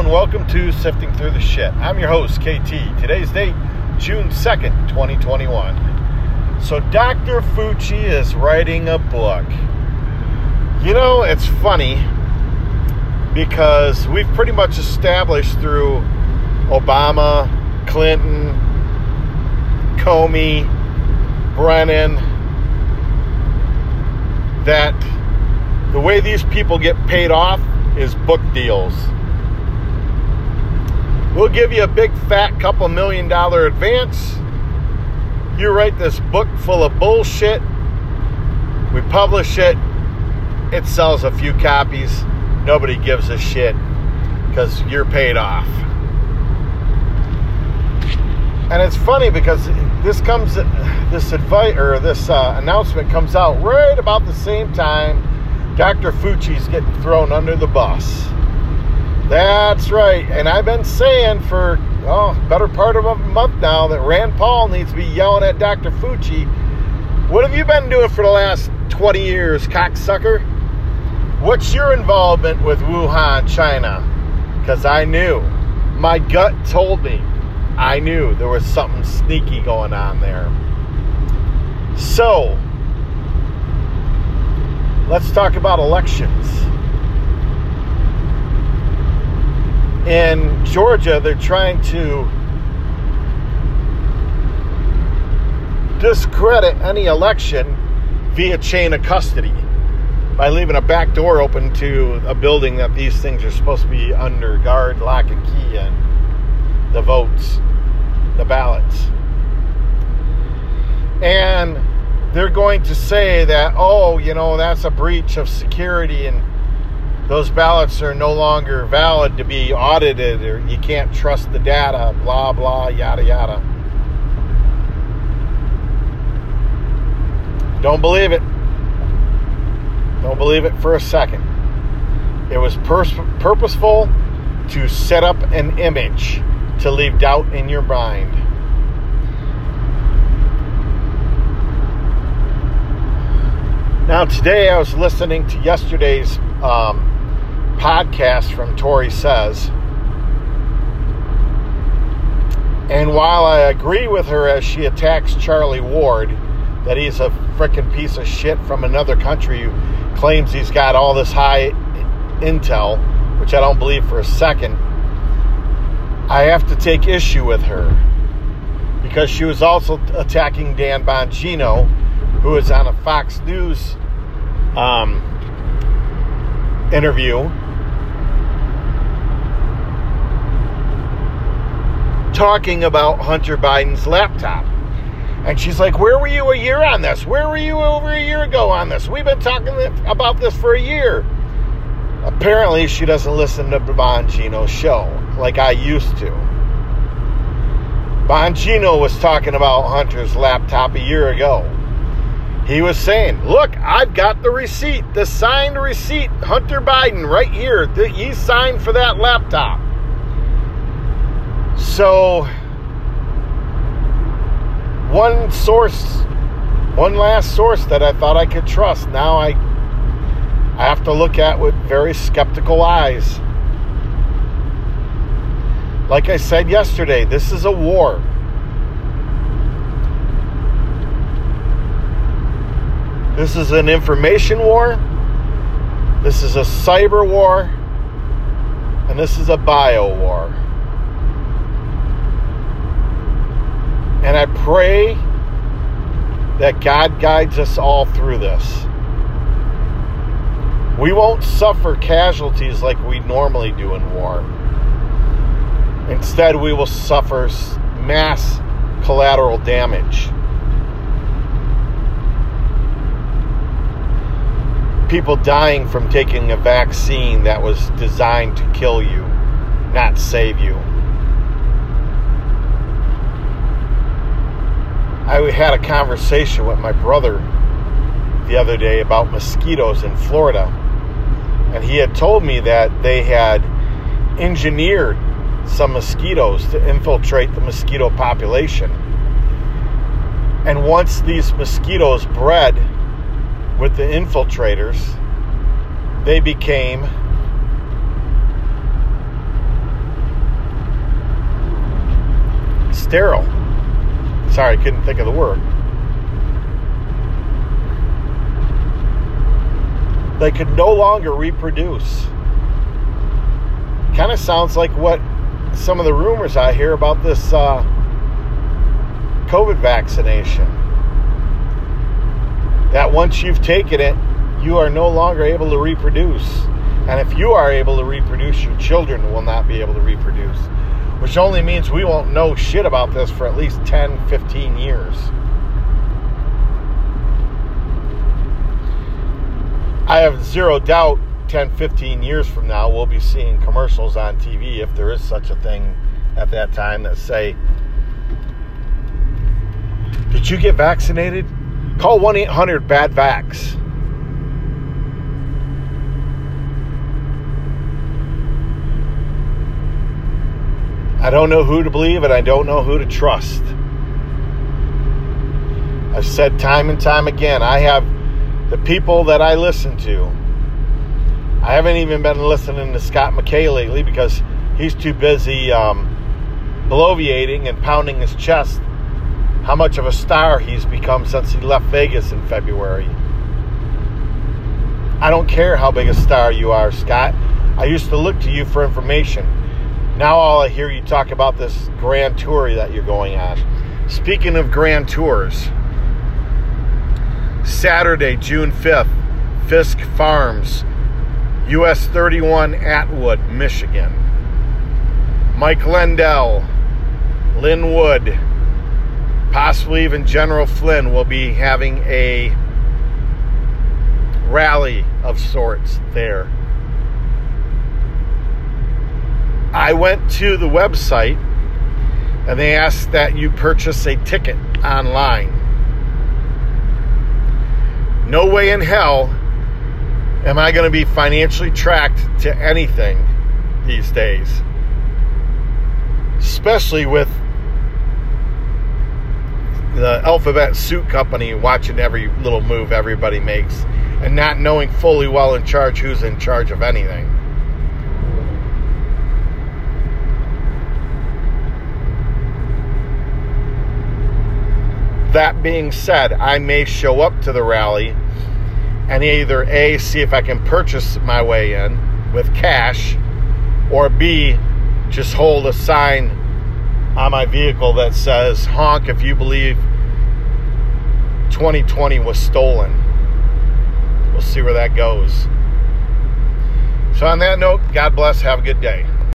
and welcome to Sifting Through the Shit. I'm your host, KT. Today's date, June 2nd, 2021. So, Dr. Fauci is writing a book. You know, it's funny because we've pretty much established through Obama, Clinton, Comey, Brennan, that the way these people get paid off is book deals. We'll give you a big fat couple million dollar advance. You write this book full of bullshit. We publish it. It sells a few copies. Nobody gives a shit because you're paid off. And it's funny because this comes, this advice or this uh, announcement comes out right about the same time Dr. Fauci's getting thrown under the bus. That's right. And I've been saying for oh, better part of a month now that Rand Paul needs to be yelling at Dr. Fauci. What have you been doing for the last 20 years, cocksucker? What's your involvement with Wuhan, China? Because I knew. My gut told me. I knew there was something sneaky going on there. So, let's talk about elections. In Georgia, they're trying to discredit any election via chain of custody by leaving a back door open to a building that these things are supposed to be under guard, lock, and key in the votes, the ballots. And they're going to say that, oh, you know, that's a breach of security and those ballots are no longer valid to be audited or you can't trust the data, blah, blah, yada, yada. Don't believe it. Don't believe it for a second. It was pers- purposeful to set up an image to leave doubt in your mind. Now, today I was listening to yesterday's um, podcast from Tore Says. And while I agree with her as she attacks Charlie Ward, that he's a freaking piece of shit from another country who claims he's got all this high intel, which I don't believe for a second, I have to take issue with her because she was also attacking Dan Bongino, who is on a Fox News um, interview talking about Hunter Biden's laptop. And she's like, Where were you a year on this? Where were you over a year ago on this? We've been talking about this for a year. Apparently, she doesn't listen to Bongino's show like I used to. Bongino was talking about Hunter's laptop a year ago. He was saying, Look, I've got the receipt, the signed receipt, Hunter Biden, right here. He signed for that laptop. So, one source, one last source that I thought I could trust, now I, I have to look at with very skeptical eyes. Like I said yesterday, this is a war. This is an information war. This is a cyber war. And this is a bio war. And I pray that God guides us all through this. We won't suffer casualties like we normally do in war. Instead, we will suffer mass collateral damage. people dying from taking a vaccine that was designed to kill you, not save you. I had a conversation with my brother the other day about mosquitoes in Florida. And he had told me that they had engineered some mosquitoes to infiltrate the mosquito population. And once these mosquitoes bred with the infiltrators, they became sterile. Sorry, I couldn't think of the word. They could no longer reproduce. Kind of sounds like what some of the rumors I hear about this uh, COVID vaccination. That once you've taken it, you are no longer able to reproduce. And if you are able to reproduce, your children will not be able to reproduce. Which only means we won't know shit about this for at least 10, 15 years. I have zero doubt 10, 15 years from now, we'll be seeing commercials on TV, if there is such a thing at that time, that say, Did you get vaccinated? Call 1 800 BAD VAX. I don't know who to believe and I don't know who to trust. I've said time and time again, I have the people that I listen to. I haven't even been listening to Scott McKay lately because he's too busy um, bloviating and pounding his chest how much of a star he's become since he left Vegas in February. I don't care how big a star you are, Scott. I used to look to you for information. Now all I hear you talk about this grand tour that you're going on. Speaking of grand tours, Saturday, June 5th, Fisk Farms, US 31 Atwood, Michigan. Mike Lindell, Lin Wood, possibly even General Flynn will be having a rally of sorts there. I went to the website and they asked that you purchase a ticket online. No way in hell am I going to be financially tracked to anything these days. Especially with the alphabet suit company watching every little move everybody makes and not knowing fully well in charge who's in charge of anything. That being said, I may show up to the rally and either A, see if I can purchase my way in with cash, or B, just hold a sign on my vehicle that says, honk if you believe 2020 was stolen. We'll see where that goes. So, on that note, God bless. Have a good day.